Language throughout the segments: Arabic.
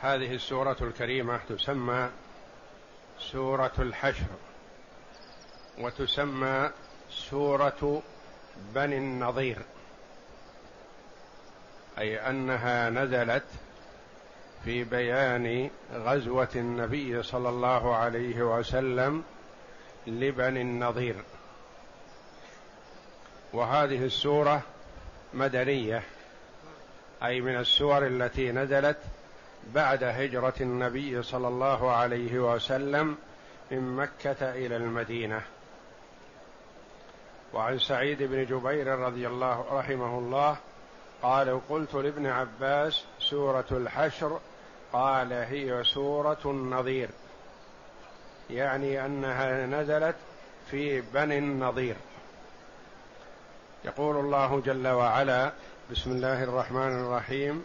هذه السورة الكريمة تسمى سورة الحشر وتسمى سورة بني النظير أي أنها نزلت في بيان غزوة النبي صلى الله عليه وسلم لبني النظير وهذه السورة مدنية أي من السور التي نزلت بعد هجرة النبي صلى الله عليه وسلم من مكة إلى المدينة. وعن سعيد بن جبير رضي الله رحمه الله قال قلت لابن عباس سورة الحشر قال هي سورة النظير يعني أنها نزلت في بني النظير. يقول الله جل وعلا بسم الله الرحمن الرحيم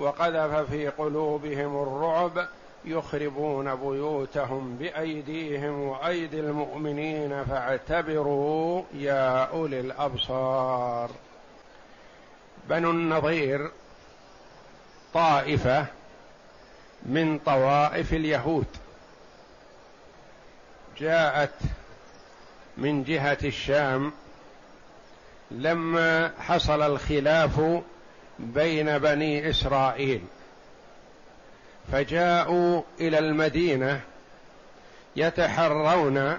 وقذف في قلوبهم الرعب يخربون بيوتهم بأيديهم وأيدي المؤمنين فاعتبروا يا أولي الأبصار. بنو النضير طائفة من طوائف اليهود. جاءت من جهة الشام لما حصل الخلاف بين بني إسرائيل. فجاءوا إلى المدينة يتحرون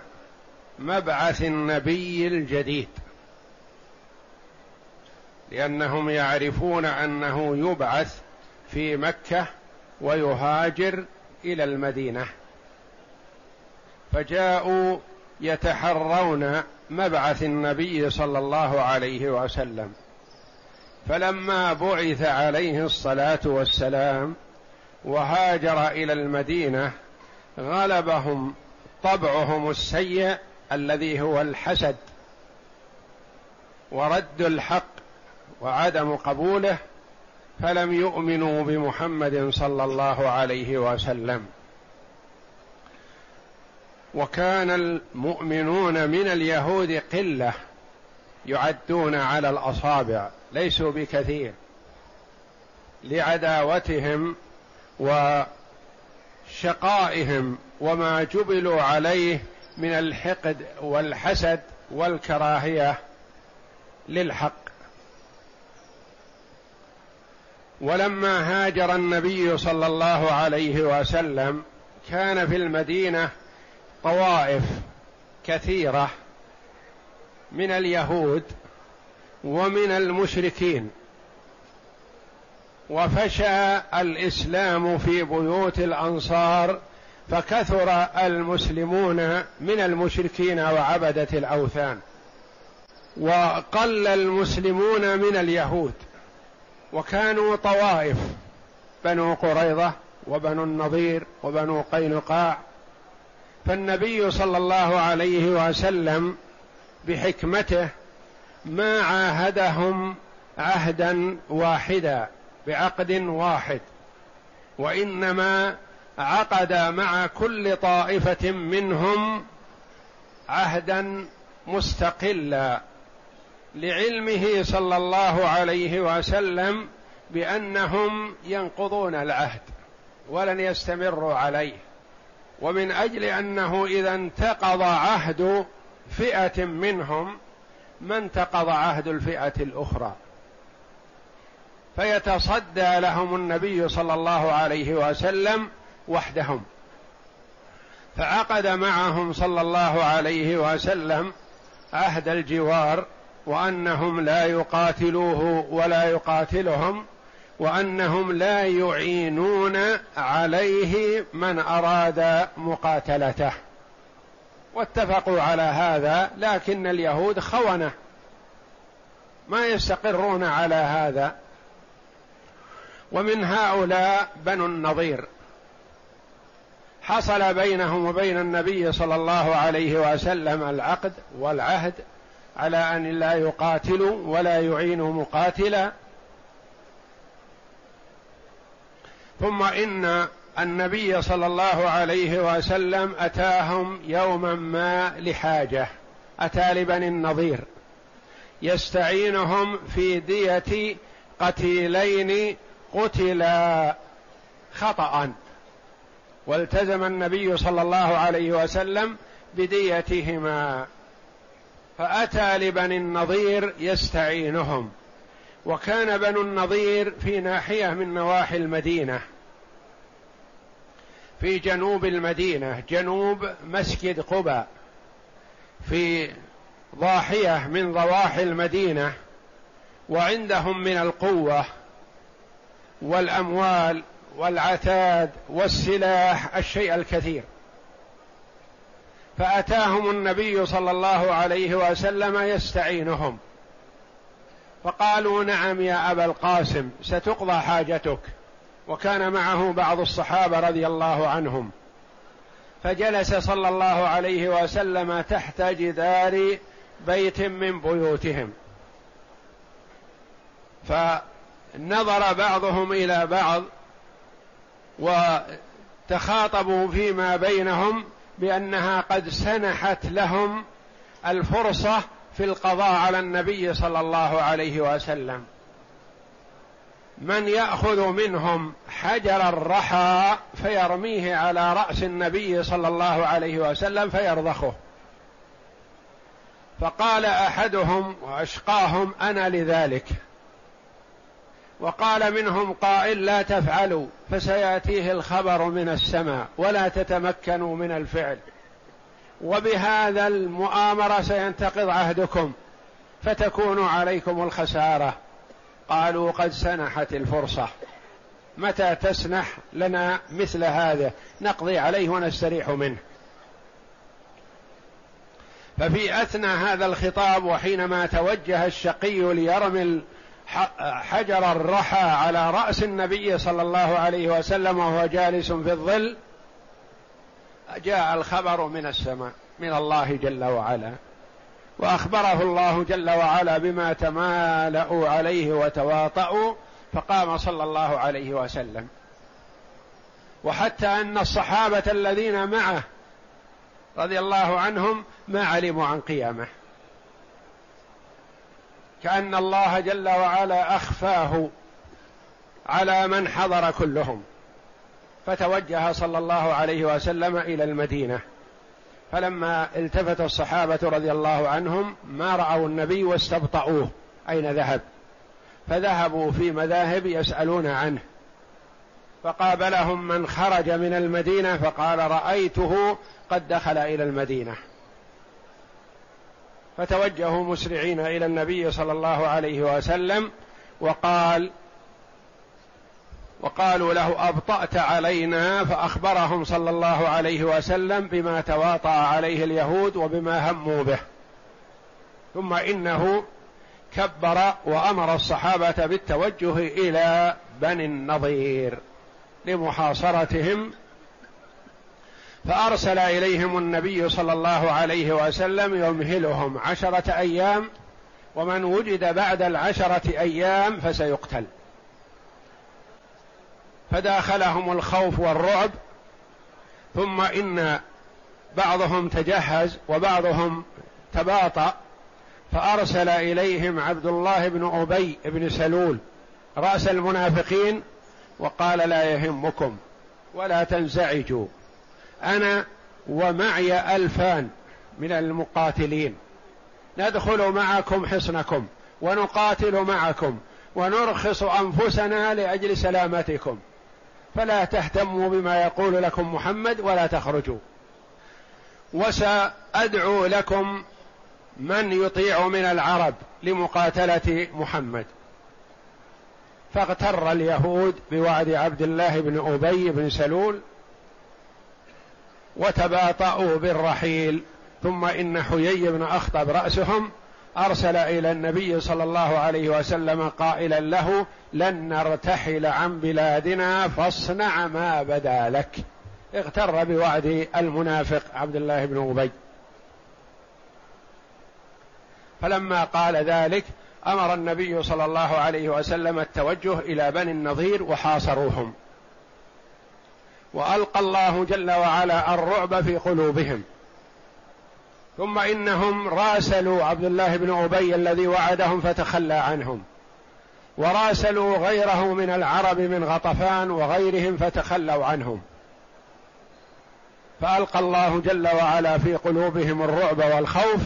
مبعث النبي الجديد لأنهم يعرفون أنه يبعث في مكة ويهاجر إلى المدينة. فجاءوا يتحرون مبعث النبي صلى الله عليه وسلم. فلما بعث عليه الصلاة والسلام وهاجر إلى المدينة غلبهم طبعهم السيء الذي هو الحسد ورد الحق وعدم قبوله فلم يؤمنوا بمحمد صلى الله عليه وسلم. وكان المؤمنون من اليهود قلة يعدون على الأصابع. ليسوا بكثير لعداوتهم وشقائهم وما جبلوا عليه من الحقد والحسد والكراهية للحق. ولما هاجر النبي صلى الله عليه وسلم كان في المدينة طوائف كثيرة من اليهود ومن المشركين. وفشى الإسلام في بيوت الأنصار فكثر المسلمون من المشركين وعبدة الأوثان. وقل المسلمون من اليهود. وكانوا طوائف بنو قريظة وبنو النضير وبنو قينقاع. فالنبي صلى الله عليه وسلم بحكمته ما عاهدهم عهدا واحدا بعقد واحد وإنما عقد مع كل طائفة منهم عهدا مستقلا لعلمه صلى الله عليه وسلم بأنهم ينقضون العهد ولن يستمروا عليه ومن أجل أنه إذا انتقض عهد فئة منهم ما انتقض عهد الفئة الأخرى. فيتصدى لهم النبي صلى الله عليه وسلم وحدهم. فعقد معهم صلى الله عليه وسلم عهد الجوار وأنهم لا يقاتلوه ولا يقاتلهم وأنهم لا يعينون عليه من أراد مقاتلته. واتفقوا على هذا لكن اليهود خونة. ما يستقرون على هذا. ومن هؤلاء بنو النضير. حصل بينهم وبين النبي صلى الله عليه وسلم العقد والعهد على أن لا يقاتلوا ولا يعينوا مقاتلا. ثم إن النبي صلى الله عليه وسلم أتاهم يوما ما لحاجة أتى لبني النضير يستعينهم في دية قتيلين قتلا خطأ. والتزم النبي صلى الله عليه وسلم بديتهما. فأتى لبني النضير يستعينهم وكان بنو النضير في ناحية من نواحي المدينة. في جنوب المدينة جنوب مسجد قباء في ضاحية من ضواحي المدينة وعندهم من القوة والأموال والعتاد والسلاح الشيء الكثير. فأتاهم النبي صلى الله عليه وسلم يستعينهم. فقالوا نعم يا أبا القاسم ستقضى حاجتك. وكان معه بعض الصحابة رضي الله عنهم. فجلس صلى الله عليه وسلم تحت جدار بيت من بيوتهم. ف نظر بعضهم إلى بعض وتخاطبوا فيما بينهم بأنها قد سنحت لهم الفرصة في القضاء على النبي صلى الله عليه وسلم. من يأخذ منهم حجر الرحى فيرميه على رأس النبي صلى الله عليه وسلم فيرضخه فقال أحدهم وأشقاهم أنا لذلك. وقال منهم قائل لا تفعلوا فسيأتيه الخبر من السماء ولا تتمكنوا من الفعل. وبهذا المؤامرة سينتقض عهدكم فتكون عليكم الخسارة. قالوا قد سنحت الفرصة. متى تسنح لنا مثل هذا؟ نقضي عليه ونستريح منه. ففي أثنى هذا الخطاب وحينما توجه الشقي ليرمي حجر الرحى على رأس النبي صلى الله عليه وسلم وهو جالس في الظل جاء الخبر من السماء من الله جل وعلا. وأخبره الله جل وعلا بما تمالأوا عليه وتواطؤوا فقام صلى الله عليه وسلم. وحتى أن الصحابة الذين معه رضي الله عنهم ما علموا عن قيامه. كأن الله جل وعلا أخفاه على من حضر كلهم فتوجه صلى الله عليه وسلم إلى المدينة. فلما التفت الصحابة رضي الله عنهم ما رأوا النبي واستبطأوه أين ذهب؟ فذهبوا في مذاهب يسألون عنه. فقابلهم من خرج من المدينة فقال رأيته قد دخل إلى المدينة. فتوجهوا مسرعين إلى النبي صلى الله عليه وسلم وقال وقالوا له أبطأت علينا فأخبرهم صلى الله عليه وسلم بما تواطأ عليه اليهود وبما هموا به. ثم إنه كبر وأمر الصحابة بالتوجه إلى بني النضير لمحاصرتهم فأرسل إليهم النبي صلى الله عليه وسلم يمهلهم عشرة أيام ومن وجد بعد العشرة أيام فسيقتل. فداخلهم الخوف والرعب ثم إن بعضهم تجهز وبعضهم تباطأ فأرسل إليهم عبد الله بن أبي بن سلول رأس المنافقين وقال لا يهمكم ولا تنزعجوا أنا ومعي ألفان من المقاتلين ندخل معكم حصنكم ونقاتل معكم ونرخص أنفسنا لأجل سلامتكم. فلا تهتموا بما يقول لكم محمد ولا تخرجوا. وسأدعو لكم من يطيع من العرب لمقاتلة محمد. فاغتر اليهود بوعد عبد الله بن أبي بن سلول وتباطؤوا بالرحيل ثم إن حيي بن أخطب رأسهم أرسل إلى النبي صلى الله عليه وسلم قائلا له لن نرتحل عن بلادنا فاصنع ما بدا لك. اغتر بوعد المنافق عبد الله بن أبي. فلما قال ذلك أمر النبي صلى الله عليه وسلم التوجه إلى بني النضير وحاصروهم. وألقى الله جل وعلا الرعب في قلوبهم. ثم إنهم راسلوا عبد الله بن أبي الذي وعدهم فتخلى عنهم. وراسلوا غيره من العرب من غطفان وغيرهم فتخلوا عنهم. فألقى الله جل وعلا في قلوبهم الرعب والخوف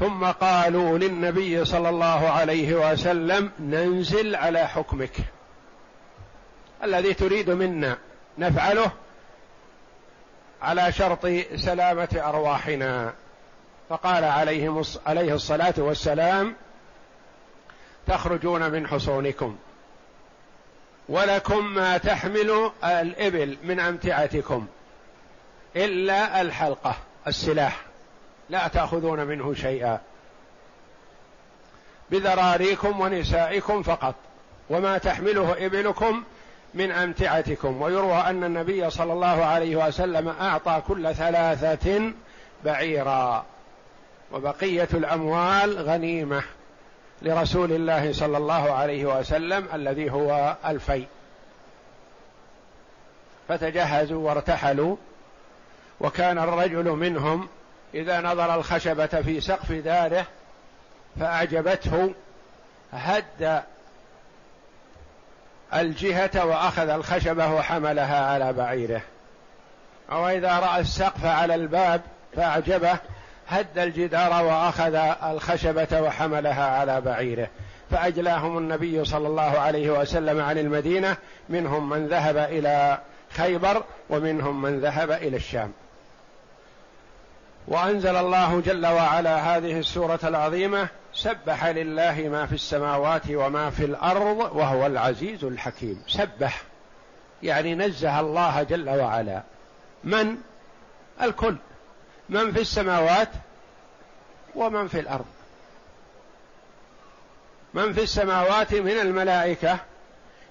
ثم قالوا للنبي صلى الله عليه وسلم ننزل على حكمك. الذي تريد منا نفعله على شرط سلامة أرواحنا. فقال عليهم عليه الصلاة والسلام تخرجون من حصونكم ولكم ما تحمل الإبل من أمتعتكم إلا الحلقة السلاح لا تأخذون منه شيئا. بذراريكم ونسائكم فقط وما تحمله إبلكم من أمتعتكم. ويروى أن النبي صلى الله عليه وسلم أعطى كل ثلاثة بعيرا. وبقية الأموال غنيمة لرسول الله صلى الله عليه وسلم الذي هو الفي. فتجهزوا وارتحلوا وكان الرجل منهم إذا نظر الخشبة في سقف داره فاعجبته هد الجهة وأخذ الخشبة وحملها على بعيره. أو إذا رأى السقف على الباب فأعجبه هد الجدار وأخذ الخشبة وحملها على بعيره. فأجلاهم النبي صلى الله عليه وسلم عن المدينة منهم من ذهب إلى خيبر ومنهم من ذهب إلى الشام. وأنزل الله جل وعلا هذه السورة العظيمة سبح لله ما في السماوات وما في الأرض وهو العزيز الحكيم. سبح يعني نزه الله جل وعلا. من؟ الكل. من في السماوات ومن في الأرض. من في السماوات من الملائكة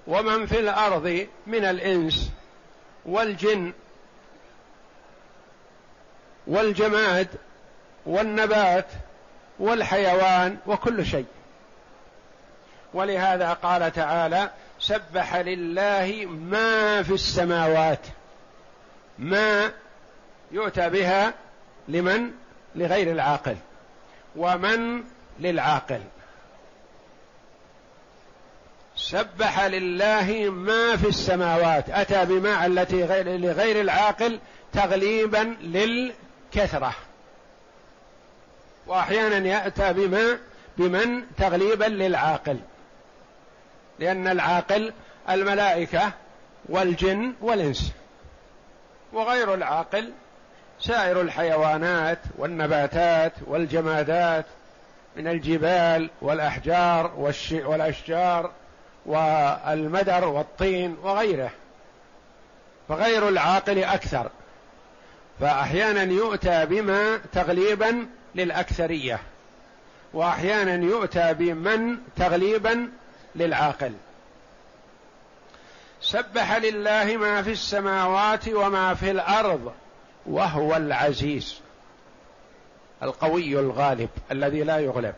ومن في الأرض من الإنس والجن والجماد والنبات والحيوان وكل شيء. ولهذا قال تعالى سبح لله ما في السماوات. ما يؤتى بها لمن؟ لغير العاقل. ومن للعاقل. سبح لله ما في السماوات. أتى بما التي غير لغير العاقل تغليبا للكثرة. واحيانا يأتى بما بمن تغليبا للعاقل. لأن العاقل الملائكة والجن والإنس. وغير العاقل سائر الحيوانات والنباتات والجمادات من الجبال والأحجار والأشجار والمدر والطين وغيره. فغير العاقل أكثر. فأحيانا يؤتى بما تغليبا للأكثرية وأحيانا يؤتى بمن تغليبا للعاقل. سبح لله ما في السماوات وما في الأرض. وهو العزيز القوي الغالب الذي لا يغلب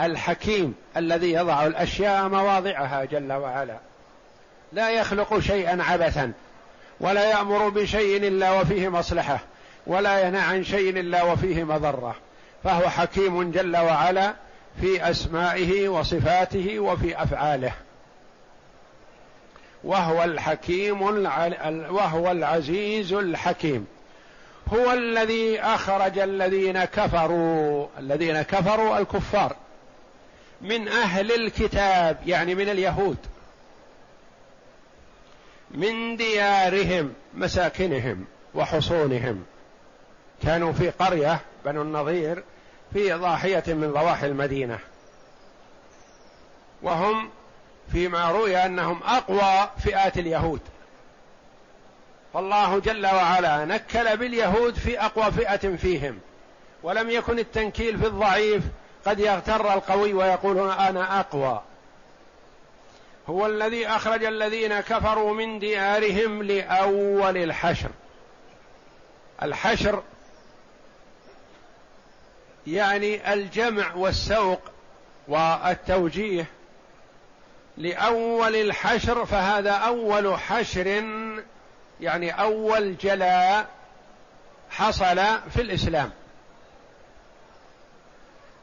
الحكيم الذي يضع الأشياء مواضعها جل وعلا. لا يخلق شيئا عبثا ولا يأمر بشيء إلا وفيه مصلحة ولا ينهى عن شيء إلا وفيه مضرة. فهو حكيم جل وعلا في أسمائه وصفاته وفي أفعاله. وهو الحكيم وهو العزيز الحكيم. هو الذي أخرج الذين كفروا. الذين كفروا الكفار. من أهل الكتاب يعني من اليهود. من ديارهم مساكنهم وحصونهم. كانوا في قرية بنو النظير في ضاحية من ضواحي المدينة. وهم فيما روي أنهم أقوى فئات اليهود. فالله جل وعلا نكل باليهود في أقوى فئة فيهم. ولم يكن التنكيل في الضعيف قد يغتر القوي ويقول أنا أقوى. هو الذي أخرج الذين كفروا من ديارهم لأول الحشر. الحشر يعني الجمع والسوق والتوجيه لأول الحشر فهذا أول حشر يعني أول جلاء حصل في الإسلام.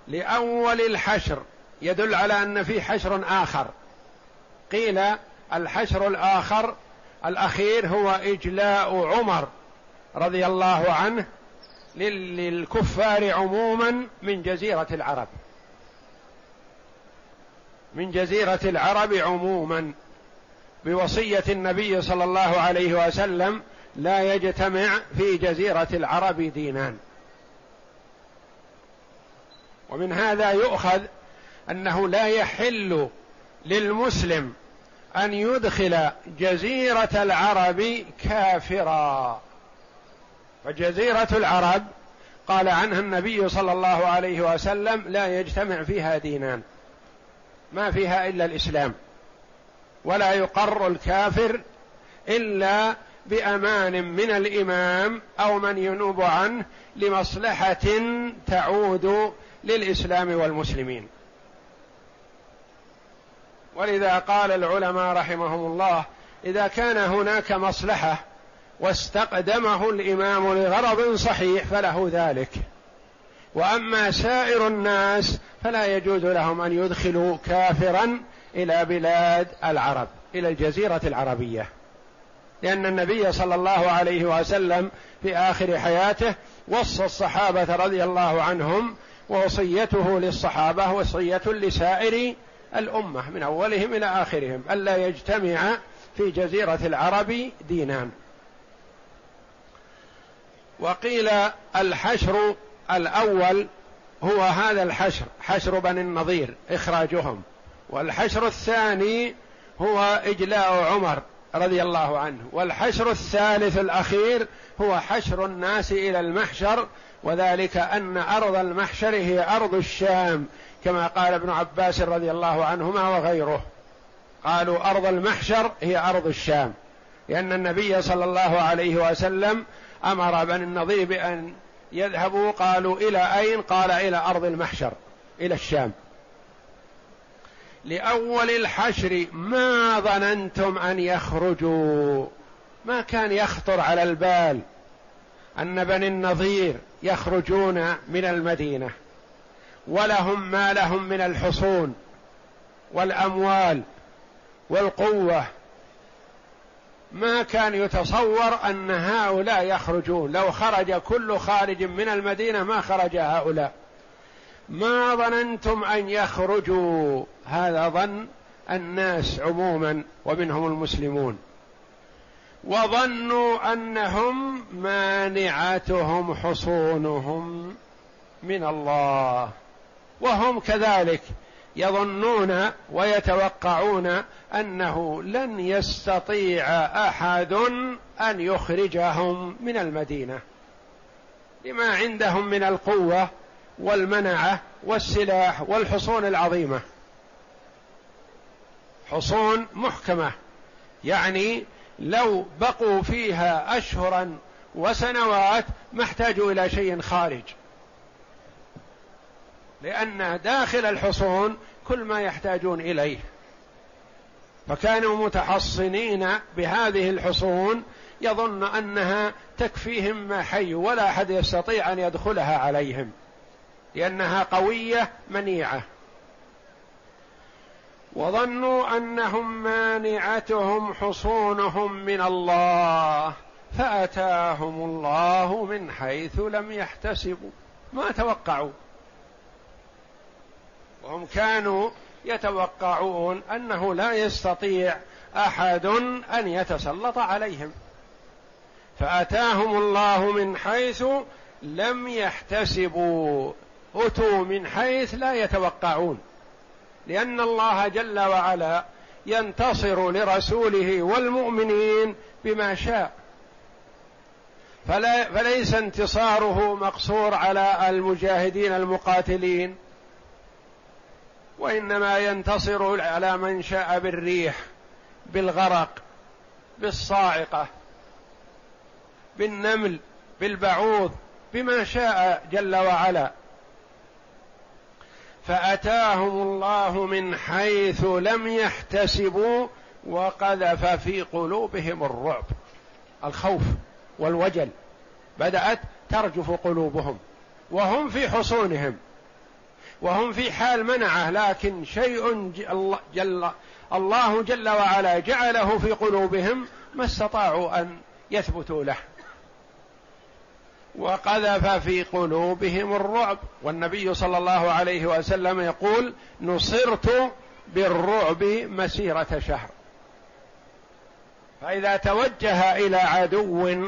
لأول الحشر. يدل على أن في حشر آخر. قيل الحشر الآخر الأخير هو إجلاء عمر رضي الله عنه للكفار عموما من جزيرة العرب. من جزيرة العرب عموما. بوصية النبي صلى الله عليه وسلم لا يجتمع في جزيرة العرب دينان. ومن هذا يؤخذ أنه لا يحل للمسلم أن يدخل جزيرة العرب كافرا. فجزيرة العرب قال عنها النبي صلى الله عليه وسلم لا يجتمع فيها دينان. ما فيها إلا الإسلام. ولا يقر الكافر إلا بأمان من الإمام أو من ينوب عنه لمصلحة تعود للإسلام والمسلمين. ولذا قال العلماء رحمهم الله إذا كان هناك مصلحة واستقدمه الإمام لغرض صحيح فله ذلك. وأما سائر الناس فلا يجوز لهم أن يدخلوا كافرا إلى بلاد العرب إلى الجزيرة العربية. لأن النبي صلى الله عليه وسلم في آخر حياته وصى الصحابة رضي الله عنهم ووصيته للصحابة وصية لسائر الأمة من أولهم إلى آخرهم ألا يجتمع في جزيرة العرب دينان. وقيل الحشر الأول هو هذا الحشر حشر بني النضير إخراجهم. والحشر الثاني هو إجلاء عمر رضي الله عنه والحشر الثالث الأخير هو حشر الناس إلى المحشر وذلك أن أرض المحشر هي أرض الشام كما قال ابن عباس رضي الله عنهما وغيره. قالوا أرض المحشر هي أرض الشام لأن النبي صلى الله عليه وسلم أمر بني النضير بأن يذهبوا قالوا إلى أين؟ قال إلى أرض المحشر إلى الشام. لأول الحشر ما ظننتم أن يخرجوا. ما كان يخطر على البال أن بني النضير يخرجون من المدينة ولهم ما لهم من الحصون والأموال والقوة. ما كان يتصور أن هؤلاء يخرجون. لو خرج كل خارج من المدينة ما خرج هؤلاء. ما ظننتم أن يخرجوا هذا ظن الناس عموما ومنهم المسلمون. وظنوا أنهم مانعتهم حصونهم من الله. وهم كذلك يظنون ويتوقعون أنه لن يستطيع أحد أن يخرجهم من المدينة. لما عندهم من القوة والمنعة والسلاح والحصون العظيمة. حصون محكمة. يعني لو بقوا فيها اشهرا وسنوات ما احتاجوا إلى شيء خارج. لأن داخل الحصون كل ما يحتاجون إليه. فكانوا متحصنين بهذه الحصون يظن أنها تكفيهم ما حي ولا أحد يستطيع أن يدخلها عليهم. لأنها قوية منيعة. وظنوا أنهم مانعتهم حصونهم من الله فأتاهم الله من حيث لم يحتسبوا ما توقعوا. وهم كانوا يتوقعون أنه لا يستطيع أحد أن يتسلط عليهم. فأتاهم الله من حيث لم يحتسبوا. اتوا من حيث لا يتوقعون. لأن الله جل وعلا ينتصر لرسوله والمؤمنين بما شاء. فلا فليس انتصاره مقصور على المجاهدين المقاتلين وإنما ينتصر على من شاء بالريح بالغرق بالصاعقة بالنمل بالبعوض بما شاء جل وعلا. فأتاهم الله من حيث لم يحتسبوا وقذف في قلوبهم الرعب الخوف والوجل بدأت ترجف قلوبهم وهم في حصونهم وهم في حال منعه لكن شيء جل الله جل وعلا جعله في قلوبهم ما استطاعوا أن يثبتوا له. وقذف في قلوبهم الرعب. والنبي صلى الله عليه وسلم يقول نصرت بالرعب مسيرة شهر. فإذا توجه إلى عدو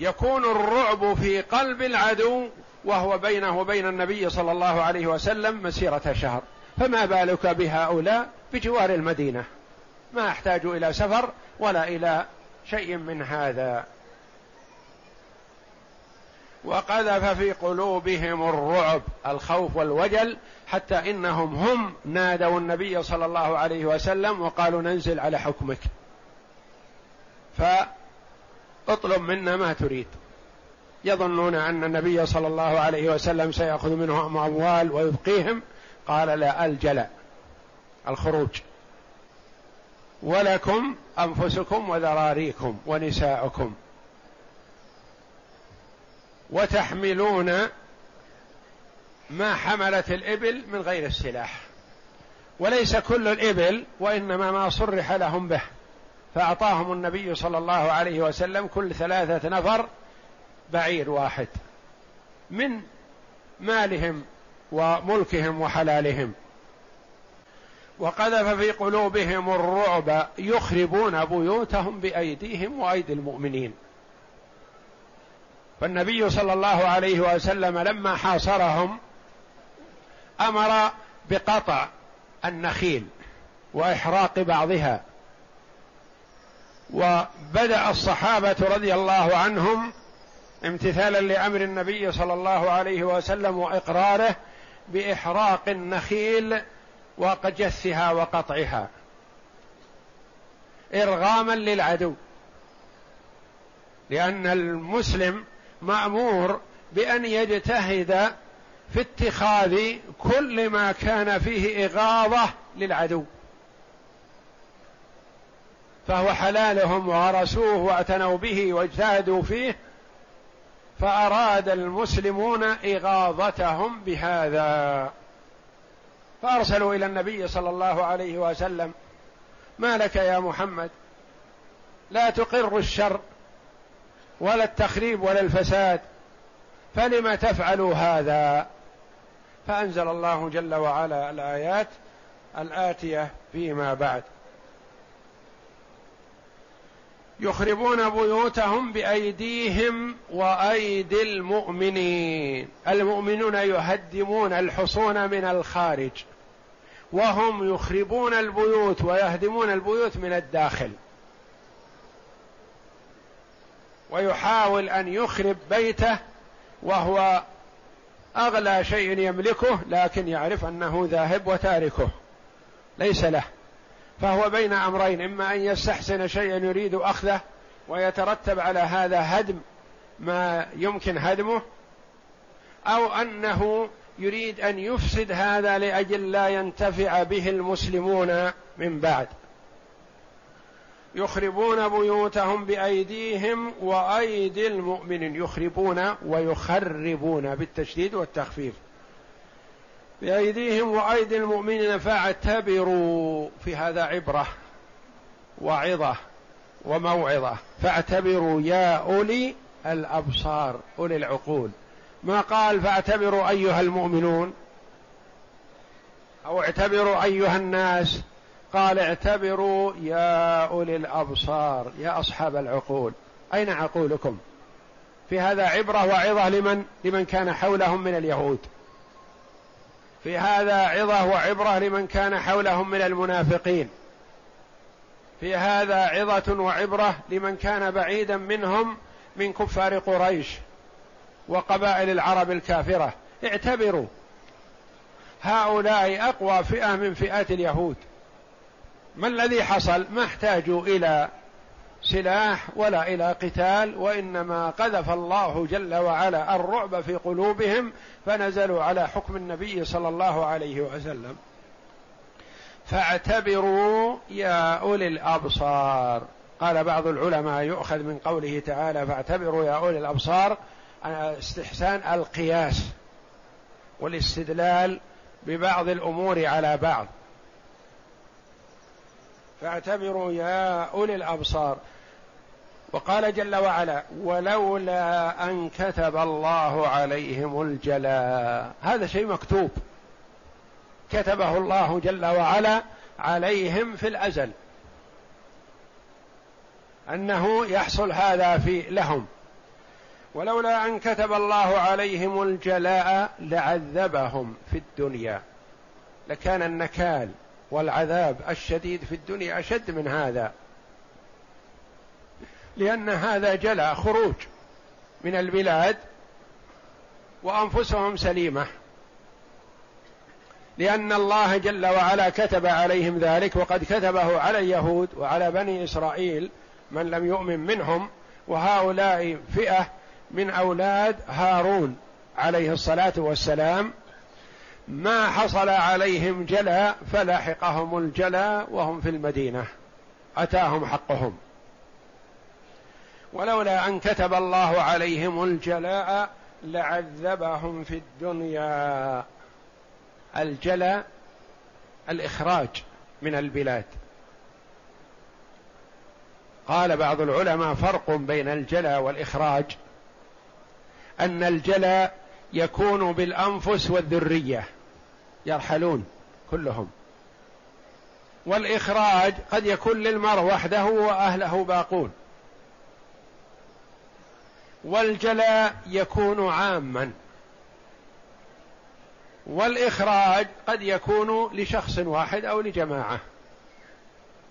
يكون الرعب في قلب العدو وهو بينه وبين النبي صلى الله عليه وسلم مسيرة شهر. فما بالك بهؤلاء بجوار المدينة؟ ما أحتاج إلى سفر ولا إلى شيء من هذا. وقذف في قلوبهم الرعب الخوف والوجل حتى إنهم هم نادوا النبي صلى الله عليه وسلم وقالوا ننزل على حكمك. فاطلب منا ما تريد. يظنون أن النبي صلى الله عليه وسلم سيأخذ منهم أموال ويبقيهم. قال لا الجلا الخروج. ولكم أنفسكم وذراريكم ونساؤكم. وتحملون ما حملت الإبل من غير السلاح. وليس كل الإبل وإنما ما صرح لهم به. فأعطاهم النبي صلى الله عليه وسلم كل ثلاثة نفر بعير واحد من مالهم وملكهم وحلالهم. وقذف في قلوبهم الرعب يخربون بيوتهم بأيديهم وأيدي المؤمنين. فالنبي صلى الله عليه وسلم لما حاصرهم أمر بقطع النخيل وإحراق بعضها. وبدأ الصحابة رضي الله عنهم امتثالا لأمر النبي صلى الله عليه وسلم وإقراره بإحراق النخيل وجثها وقطعها. إرغاما للعدو. لأن المسلم مأمور بأن يجتهد في اتخاذ كل ما كان فيه إغاظة للعدو. فهو حلالهم وغرسوه واعتنوا به واجتهدوا فيه فأراد المسلمون إغاظتهم بهذا. فأرسلوا إلى النبي صلى الله عليه وسلم ما لك يا محمد؟ لا تقر الشر ولا التخريب ولا الفساد فلم تفعلوا هذا؟ فأنزل الله جل وعلا الآيات الآتية فيما بعد. يخربون بيوتهم بأيديهم وأيدي المؤمنين. المؤمنون يهدمون الحصون من الخارج وهم يخربون البيوت ويهدمون البيوت من الداخل. ويحاول أن يخرب بيته وهو أغلى شيء يملكه لكن يعرف أنه ذاهب وتاركه ليس له. فهو بين أمرين إما أن يستحسن شيئا يريد أخذه ويترتب على هذا هدم ما يمكن هدمه أو أنه يريد أن يفسد هذا لأجل لا ينتفع به المسلمون من بعد. يخربون بيوتهم بأيديهم وأيدي المؤمنين. يخربون ويخربون بالتشديد والتخفيف. بأيديهم وأيدي المؤمنين فاعتبروا في هذا عبرة وعظة وموعظة. فاعتبروا يا أولي الأبصار أولي العقول. ما قال فاعتبروا أيها المؤمنون؟ أو اعتبروا أيها الناس قال اعتبروا يا أولي الأبصار يا أصحاب العقول. أين عقولكم؟ في هذا عبرة وعظة لمن؟ لمن كان حولهم من اليهود. في هذا عظة وعبرة لمن كان حولهم من المنافقين. في هذا عظة وعبرة لمن كان بعيدا منهم من كفار قريش وقبائل العرب الكافرة. اعتبروا. هؤلاء أقوى فئة من فئات اليهود. ما الذي حصل؟ ما احتاجوا إلى سلاح ولا إلى قتال وإنما قذف الله جل وعلا الرعب في قلوبهم فنزلوا على حكم النبي صلى الله عليه وسلم. فاعتبروا يا أولي الأبصار. قال بعض العلماء يؤخذ من قوله تعالى فاعتبروا يا أولي الأبصار استحسان القياس والاستدلال ببعض الأمور على بعض. فاعتبروا يا أولي الأبصار. وقال جل وعلا ولولا أن كتب الله عليهم الجلاء. هذا شيء مكتوب. كتبه الله جل وعلا عليهم في الأزل. أنه يحصل هذا في لهم. ولولا أن كتب الله عليهم الجلاء لعذبهم في الدنيا. لكان النكال والعذاب الشديد في الدنيا أشد من هذا. لأن هذا جلى خروج من البلاد وأنفسهم سليمة. لأن الله جل وعلا كتب عليهم ذلك وقد كتبه على اليهود وعلى بني إسرائيل من لم يؤمن منهم وهؤلاء فئة من أولاد هارون عليه الصلاة والسلام. ما حصل عليهم جلا فلاحقهم الجلا وهم في المدينة. أتاهم حقهم. ولولا أن كتب الله عليهم الجلاء لعذبهم في الدنيا. الجلاء الإخراج من البلاد. قال بعض العلماء فرق بين الجلاء والإخراج. أن الجلاء يكون بالأنفس والذرية. يرحلون كلهم. والإخراج قد يكون للمرء وحده وأهله باقون. والجلاء يكون عاما. والإخراج قد يكون لشخص واحد أو لجماعة.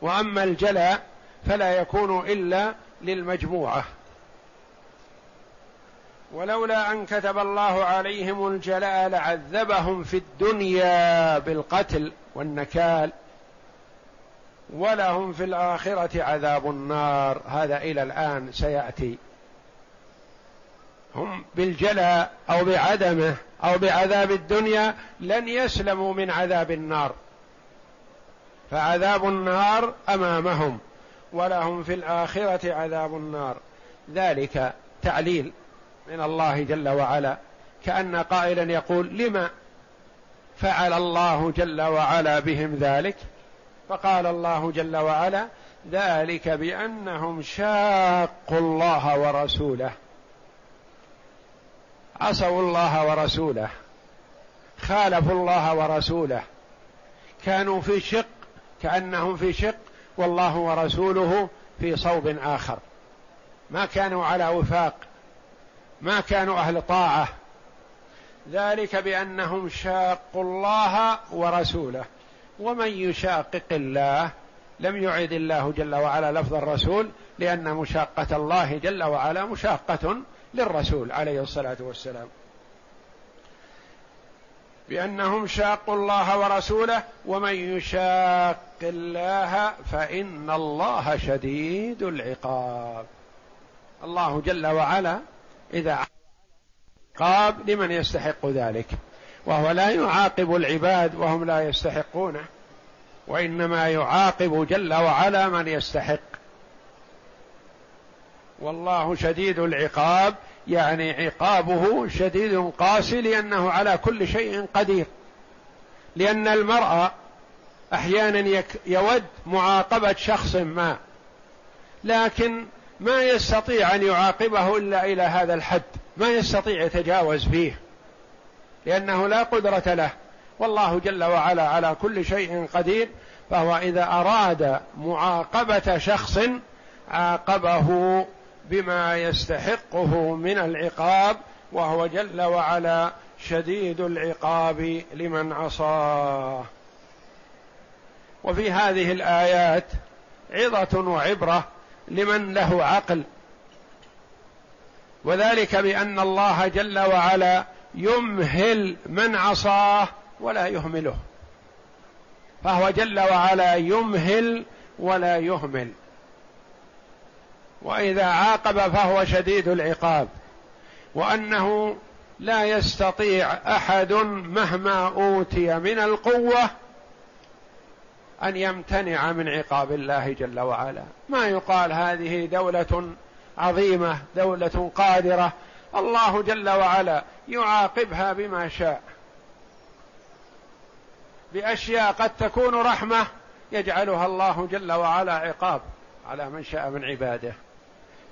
وأما الجلاء فلا يكون إلا للمجموعة. ولولا أن كتب الله عليهم الجلاء لعذبهم في الدنيا بالقتل والنكال ولهم في الآخرة عذاب النار. هذا إلى الآن سيأتي. هم بالجلاء أو بعدمه أو بعذاب الدنيا لن يسلموا من عذاب النار. فعذاب النار أمامهم ولهم في الآخرة عذاب النار. ذلك تعليل من الله جل وعلا. كأن قائلا يقول لما فعل الله جل وعلا بهم ذلك؟ فقال الله جل وعلا ذلك بأنهم شاقوا الله ورسوله. عصوا الله ورسوله. خالفوا الله ورسوله. كانوا في شق كأنهم في شق والله ورسوله في صوب آخر. ما كانوا على وفاق. ما كانوا أهل طاعة. ذلك بأنهم شاقوا الله ورسوله. ومن يشاقق الله لم يعد الله جل وعلا لفظ الرسول لأن مشاقة الله جل وعلا مشاقة للرسول عليه الصلاة والسلام. بأنهم شاقوا الله ورسوله ومن يشاق الله فإن الله شديد العقاب. الله جل وعلا إذا عقاب لمن يستحق ذلك. وهو لا يعاقب العباد وهم لا يستحقونه وإنما يعاقب جل وعلا من يستحق. والله شديد العقاب يعني عقابه شديد قاسي لأنه على كل شيء قدير. لأن المرء أحيانا يود معاقبة شخص ما لكن ما يستطيع أن يعاقبه إلا إلى هذا الحد ما يستطيع يتجاوز فيه لأنه لا قدرة له. والله جل وعلا على كل شيء قدير فهو إذا أراد معاقبة شخص عاقبه بما يستحقه من العقاب وهو جل وعلا شديد العقاب لمن عصاه. وفي هذه الآيات عظة وعبرة لمن له عقل. وذلك بأن الله جل وعلا يمهل من عصاه ولا يهمله. فهو جل وعلا يمهل ولا يهمل. وإذا عاقب فهو شديد العقاب. وأنه لا يستطيع أحد مهما أوتي من القوة أن يمتنع من عقاب الله جل وعلا. ما يقال هذه دولة عظيمة دولة قادرة. الله جل وعلا يعاقبها بما شاء. بأشياء قد تكون رحمة يجعلها الله جل وعلا عقاب على من شاء من عباده.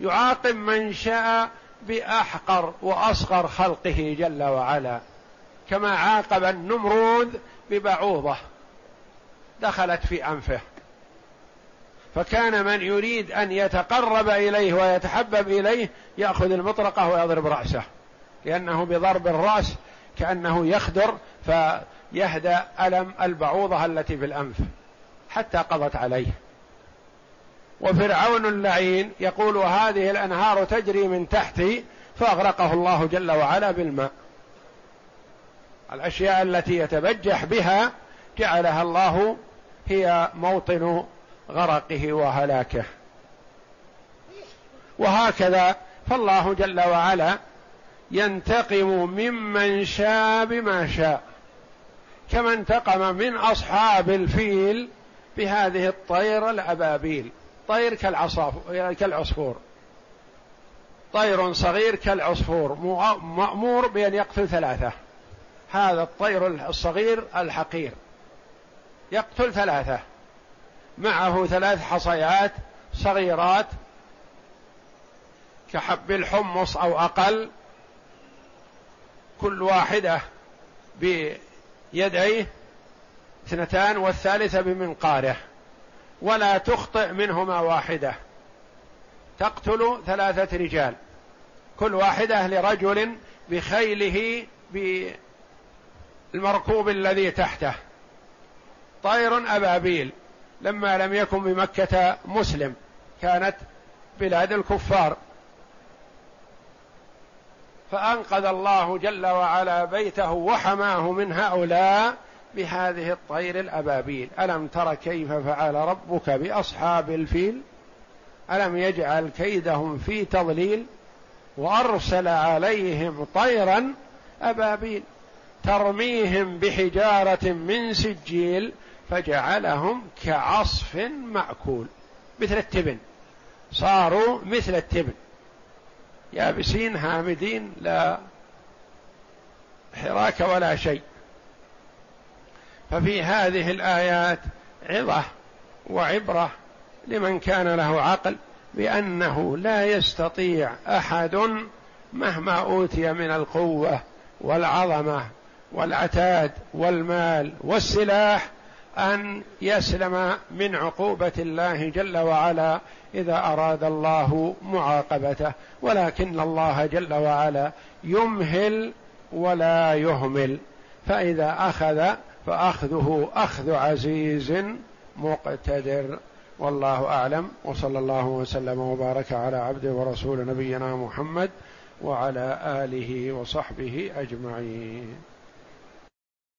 يعاقب من شاء بأحقر وأصغر خلقه جل وعلا. كما عاقب النمرود ببعوضة. دخلت في أنفه. فكان من يريد أن يتقرب إليه ويتحبب إليه يأخذ المطرقة ويضرب رأسه. لأنه بضرب الرأس كأنه يخدر فيهدى ألم البعوضة التي في الأنف حتى قضت عليه. وفرعون اللعين يقول هذه الأنهار تجري من تحتي فأغرقه الله جل وعلا بالماء. الأشياء التي يتبجح بها جعلها الله هي موطن غرقه وهلاكه. وهكذا فالله جل وعلا ينتقم ممن شاء بما شاء. كما انتقم من أصحاب الفيل بهذه الطير الأبابيل. طير كالعصفور. طير صغير كالعصفور. مأمور بأن يقتل ثلاثة. هذا الطير الصغير الحقير. يقتل ثلاثة. معه ثلاث حصيات صغيرات كحب الحمص أو أقل. كل واحدة بيديه اثنتان والثالثة بمنقاره. ولا تخطئ منهما واحدة. تقتل ثلاثة رجال. كل واحدة لرجل بخيله بالمركوب الذي تحته. طير ابابيل لما لم يكن بمكة مسلم كانت بلاد الكفار. فأنقذ الله جل وعلا بيته وحماه من هؤلاء بهذه الطير الابابيل ألم تر كيف فعل ربك بأصحاب الفيل؟ ألم يجعل كيدهم في تضليل وأرسل عليهم طيرا ابابيل ترميهم بحجارة من سجيل فجعلهم كعصف مأكول مثل التبن. صاروا مثل التبن. يابسين هامدين لا حراك ولا شيء. ففي هذه الآيات عظة وعبرة لمن كان له عقل بأنه لا يستطيع أحد مهما أوتي من القوة والعظمة والعتاد والمال والسلاح أن يسلم من عقوبة الله جل وعلا إذا أراد الله معاقبته. ولكن الله جل وعلا يمهل ولا يهمل. فإذا أخذ فأخذه أخذ عزيز مقتدر. والله أعلم. وصلى الله وسلم وبارك على عبده ورسول نبينا محمد وعلى آله وصحبه أجمعين.